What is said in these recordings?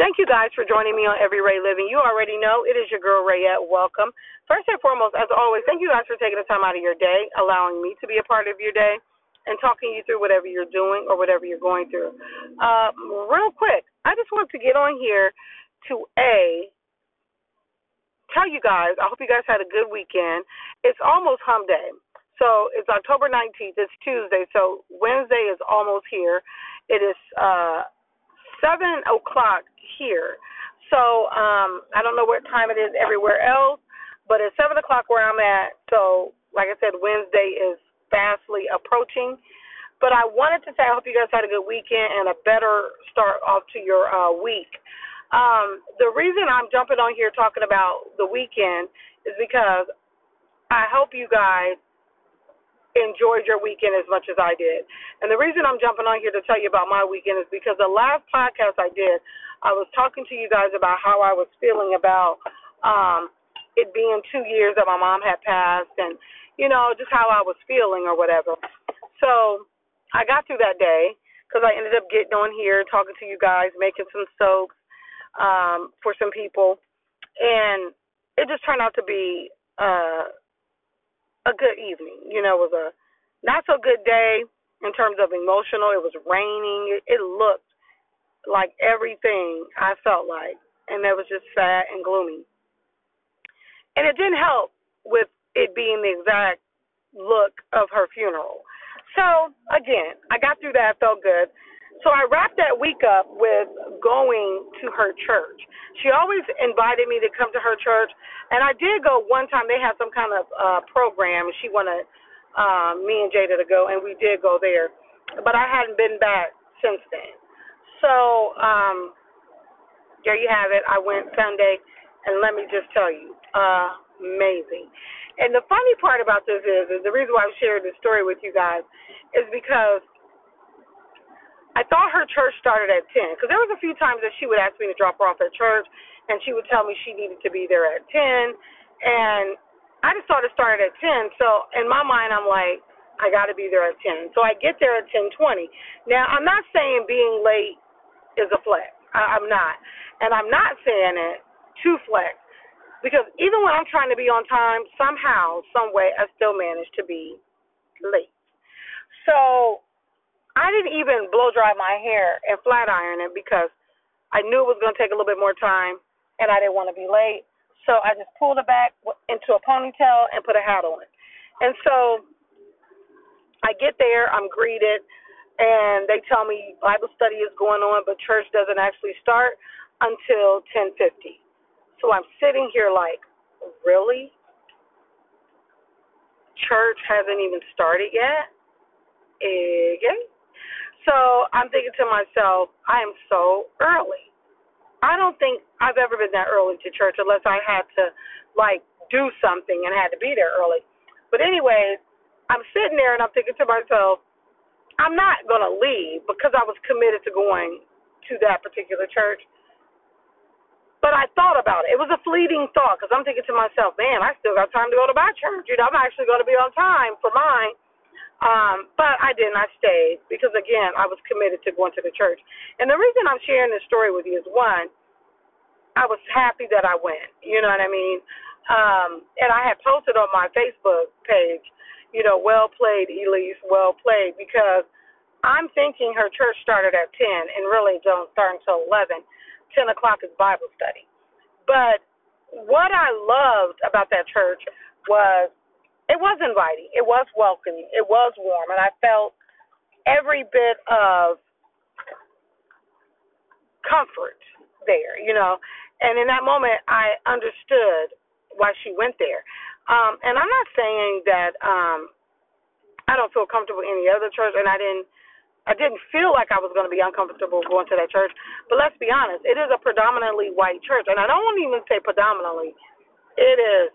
Thank you guys for joining me on Every Ray Living. You already know it is your girl Rayette. Welcome. First and foremost, as always, thank you guys for taking the time out of your day, allowing me to be a part of your day, and talking you through whatever you're doing or whatever you're going through. Uh, real quick, I just want to get on here to a tell you guys. I hope you guys had a good weekend. It's almost Hum Day. So it's October 19th. It's Tuesday. So Wednesday is almost here. It is uh, 7 o'clock here. So um, I don't know what time it is everywhere else, but it's 7 o'clock where I'm at. So, like I said, Wednesday is fastly approaching. But I wanted to say I hope you guys had a good weekend and a better start off to your uh, week. Um, the reason I'm jumping on here talking about the weekend is because I hope you guys enjoyed your weekend as much as I did. And the reason I'm jumping on here to tell you about my weekend is because the last podcast I did, I was talking to you guys about how I was feeling about um it being two years that my mom had passed and, you know, just how I was feeling or whatever. So I got through that day because I ended up getting on here, talking to you guys, making some soaps um, for some people. And it just turned out to be uh a good evening. You know, it was a not so good day in terms of emotional. It was raining. It, it looked like everything I felt like, and that was just sad and gloomy. And it didn't help with it being the exact look of her funeral. So again, I got through that, felt good. So I wrapped that week up with going to her church. She always invited me to come to her church, and I did go one time. They had some kind of uh program, and she wanted um, me and Jada to go, and we did go there. But I hadn't been back since then. So um, there you have it. I went Sunday, and let me just tell you, uh, amazing. And the funny part about this is, is the reason why I'm sharing this story with you guys is because I thought her church started at 10 because there was a few times that she would ask me to drop her off at church and she would tell me she needed to be there at 10 and I just thought it started at 10. So in my mind I'm like I got to be there at 10. So I get there at 10:20. Now, I'm not saying being late is a flex. I, I'm not. And I'm not saying it to flex because even when I'm trying to be on time, somehow, some way I still manage to be late. So I didn't even blow dry my hair and flat iron it because I knew it was going to take a little bit more time and I didn't want to be late. So I just pulled it back into a ponytail and put a hat on. And so I get there, I'm greeted, and they tell me Bible study is going on, but church doesn't actually start until 10:50. So I'm sitting here like, really? Church hasn't even started yet? Eh, okay. So I'm thinking to myself, I am so early. I don't think I've ever been that early to church unless I had to like do something and had to be there early. But anyways, I'm sitting there and I'm thinking to myself, I'm not going to leave because I was committed to going to that particular church. But I thought about it. It was a fleeting thought because I'm thinking to myself, man, I still got time to go to my church. You know, I'm actually going to be on time for mine. Um, but I didn't. I stayed because again, I was committed to going to the church. And the reason I'm sharing this story with you is one, I was happy that I went. You know what I mean? Um, and I had posted on my Facebook page, you know, well played, Elise, well played, because I'm thinking her church started at 10 and really don't start until 11. 10 o'clock is Bible study. But what I loved about that church was it was inviting. It was welcoming. It was warm, and I felt every bit of comfort there, you know. And in that moment, I understood why she went there. Um, and I'm not saying that um, I don't feel comfortable in any other church, and I didn't. I didn't feel like I was going to be uncomfortable going to that church. But let's be honest, it is a predominantly white church, and I don't even say predominantly. It is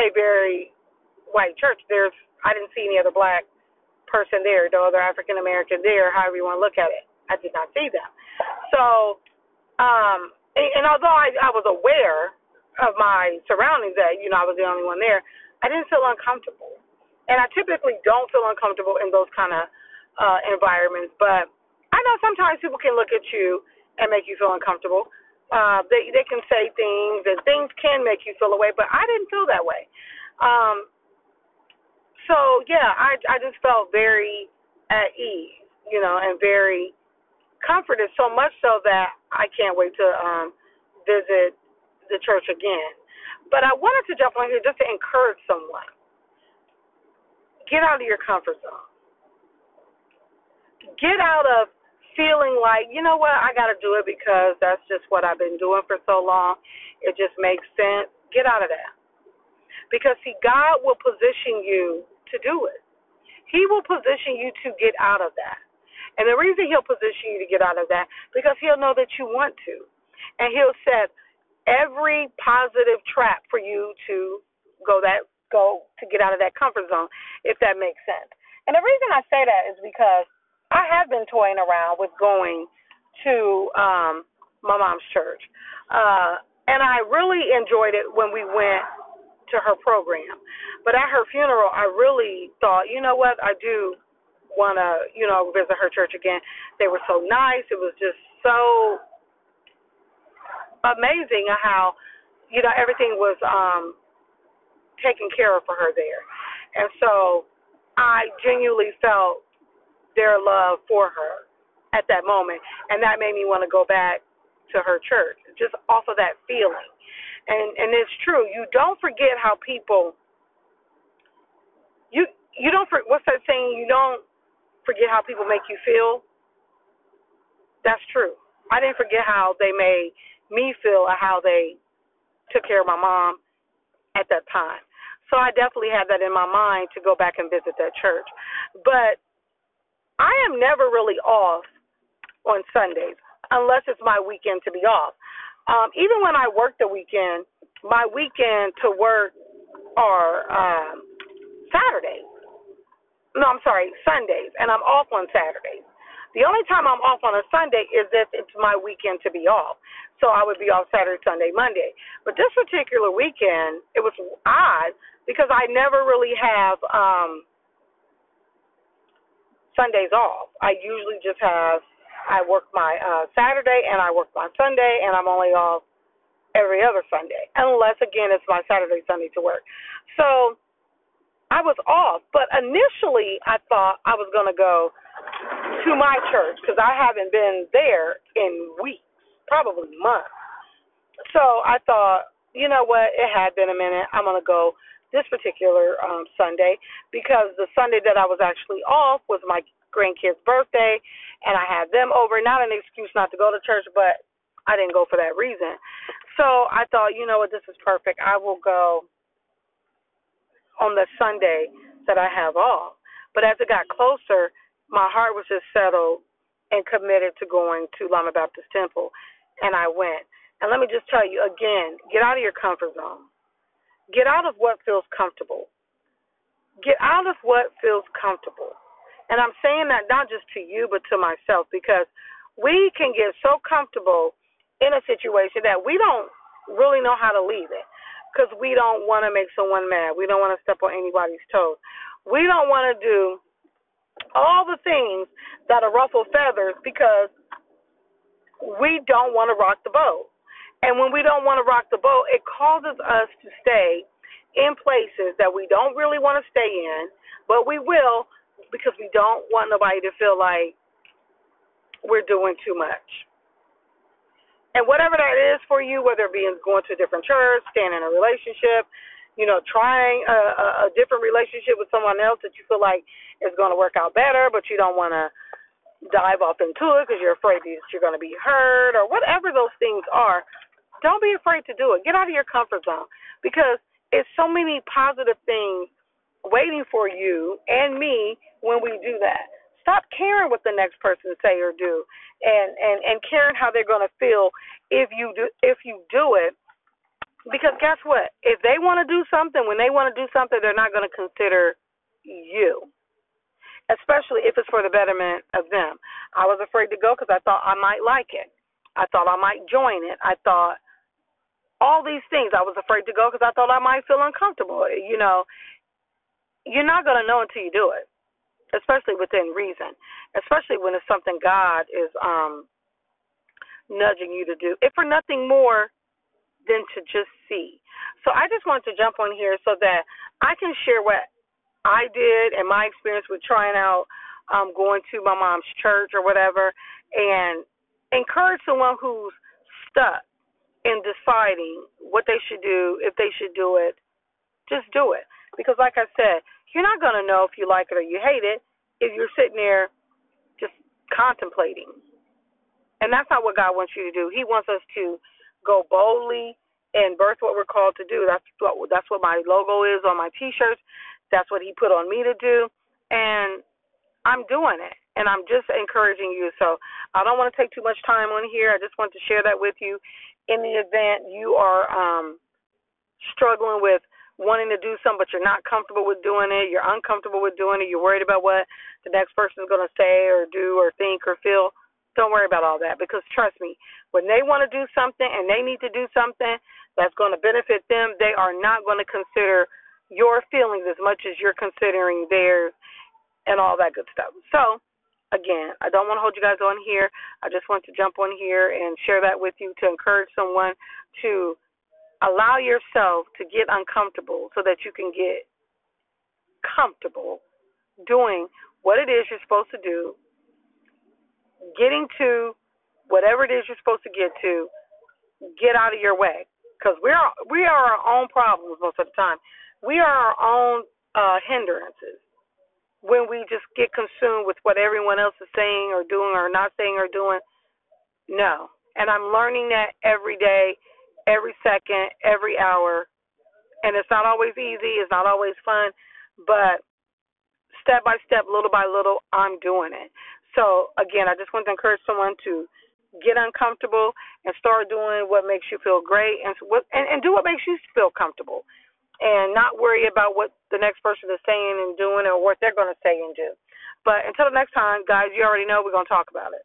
a very white church. There's I didn't see any other black person there, no other African American there, however you want to look at it. I did not see them. So, um, and, and although I, I was aware of my surroundings that you know I was the only one there, I didn't feel uncomfortable. And I typically don't feel uncomfortable in those kind of uh, environments. But I know sometimes people can look at you and make you feel uncomfortable. Uh, they they can say things and things can make you feel away, but I didn't feel that way. Um, so yeah, I I just felt very at ease, you know, and very comforted so much so that I can't wait to um visit the church again. But I wanted to jump on here just to encourage someone. Get out of your comfort zone. Get out of feeling like, you know what, I got to do it because that's just what I've been doing for so long. It just makes sense. Get out of that. Because, see, God will position you to do it. He will position you to get out of that. And the reason He'll position you to get out of that, because He'll know that you want to. And He'll set every positive trap for you to go that go to get out of that comfort zone, if that makes sense. And the reason I say that is because I have been toying around with going to um my mom's church. Uh and I really enjoyed it when we went to her program. But at her funeral I really thought, you know what, I do wanna, you know, visit her church again. They were so nice. It was just so amazing how you know everything was um taken care of for her there. And so i genuinely felt their love for her at that moment. And that made me want to go back to her church just off of that feeling. And and it's true you don't forget how people you you don't what's that saying? You don't forget how people make you feel? That's true. I didn't forget how they made me feel or how they took care of my mom at that time. So I definitely had that in my mind to go back and visit that church. But I am never really off on Sundays unless it's my weekend to be off. Um, even when I work the weekend, my weekend to work are um, Saturdays. No, I'm sorry, Sundays, and I'm off on Saturdays. The only time I'm off on a Sunday is if it's my weekend to be off. So I would be off Saturday, Sunday, Monday. But this particular weekend, it was odd because I never really have um Sundays off. I usually just have I work my uh Saturday and I work my Sunday and I'm only off every other Sunday. Unless again it's my Saturday, Sunday to work. So I was off, but initially I thought I was going to go to my church because I haven't been there in weeks, probably months. So I thought, you know what, it had been a minute. I'm to go this particular um Sunday because the Sunday that I was actually off was my grandkids' birthday and I had them over. Not an excuse not to go to church, but I didn't go for that reason. So I thought, you know what, this is perfect. I will go on the Sunday that I have off. But as it got closer, my heart was just settled and committed to going to Lama Baptist Temple, and I went. And let me just tell you again get out of your comfort zone, get out of what feels comfortable. Get out of what feels comfortable. And I'm saying that not just to you, but to myself, because we can get so comfortable in a situation that we don't really know how to leave it because we don't want to make someone mad. We don't want to step on anybody's toes. We don't want to do all the things that are ruffle feathers because we don't want to rock the boat. And when we don't want to rock the boat, it causes us to stay in places that we don't really want to stay in, but we will because we don't want nobody to feel like we're doing too much. And whatever that is for you, whether it be going to a different church, staying in a relationship, you know, trying a, a, a different relationship with someone else that you feel like is going to work out better, but you don't want to dive off into it because you're afraid that you're going to be hurt or whatever those things are. Don't be afraid to do it. Get out of your comfort zone because it's so many positive things waiting for you and me when we do that. Stop caring what the next person say or do, and and and caring how they're going to feel if you do if you do it because guess what? If they want to do something, when they want to do something, they're not going to consider you, especially if it's for the betterment of them. I was afraid to go because I thought I might like it. I thought I might join it. I thought all these things. I was afraid to go because I thought I might feel uncomfortable. You know, you're not going to know until you do it, especially within reason, especially when it's something God is um nudging you to do, if for nothing more than to just see. So I just wanted to jump on here so that I can share what I did and my experience with trying out um, going to my mom's church or whatever, and encourage someone who's stuck in deciding what they should do, if they should do it, just do it. Because, like I said, you're not going to know if you like it or you hate it if you're sitting there just contemplating. And that's not what God wants you to do. He wants us to go boldly and birth what we're called to do. That's what that's what my logo is on my t-shirts. That's what he put on me to do. And I'm doing it. And I'm just encouraging you. So I don't want to take too much time on here. I just want to share that with you. In the event you are um, struggling with wanting to do something, but you're not comfortable with doing it, you're uncomfortable with doing it, you're worried about what the next person is going to say or do or think or feel, don't worry about all that because trust me, when they want to do something and they need to do something that's going to benefit them, they are not going to consider your feelings as much as you're considering theirs and all that good stuff. So, again, I don't want to hold you guys on here. I just want to jump on here and share that with you to encourage someone to allow yourself to get uncomfortable so that you can get comfortable doing what it is you're supposed to do, getting to whatever it is you're supposed to get to, get out of your way. Because we are we are our own problems most of the time. We are our own uh, hindrances when we just get consumed with what everyone else is saying or doing or not saying or doing. No, and I'm learning that every day every second, every hour. And it's not always easy, it's not always fun, but step by step, little by little, I'm doing it. So, again, I just want to encourage someone to get uncomfortable and start doing what makes you feel great and what and, and do what makes you feel comfortable and not worry about what the next person is saying and doing or what they're going to say and do. But until the next time, guys, you already know we're going to talk about it.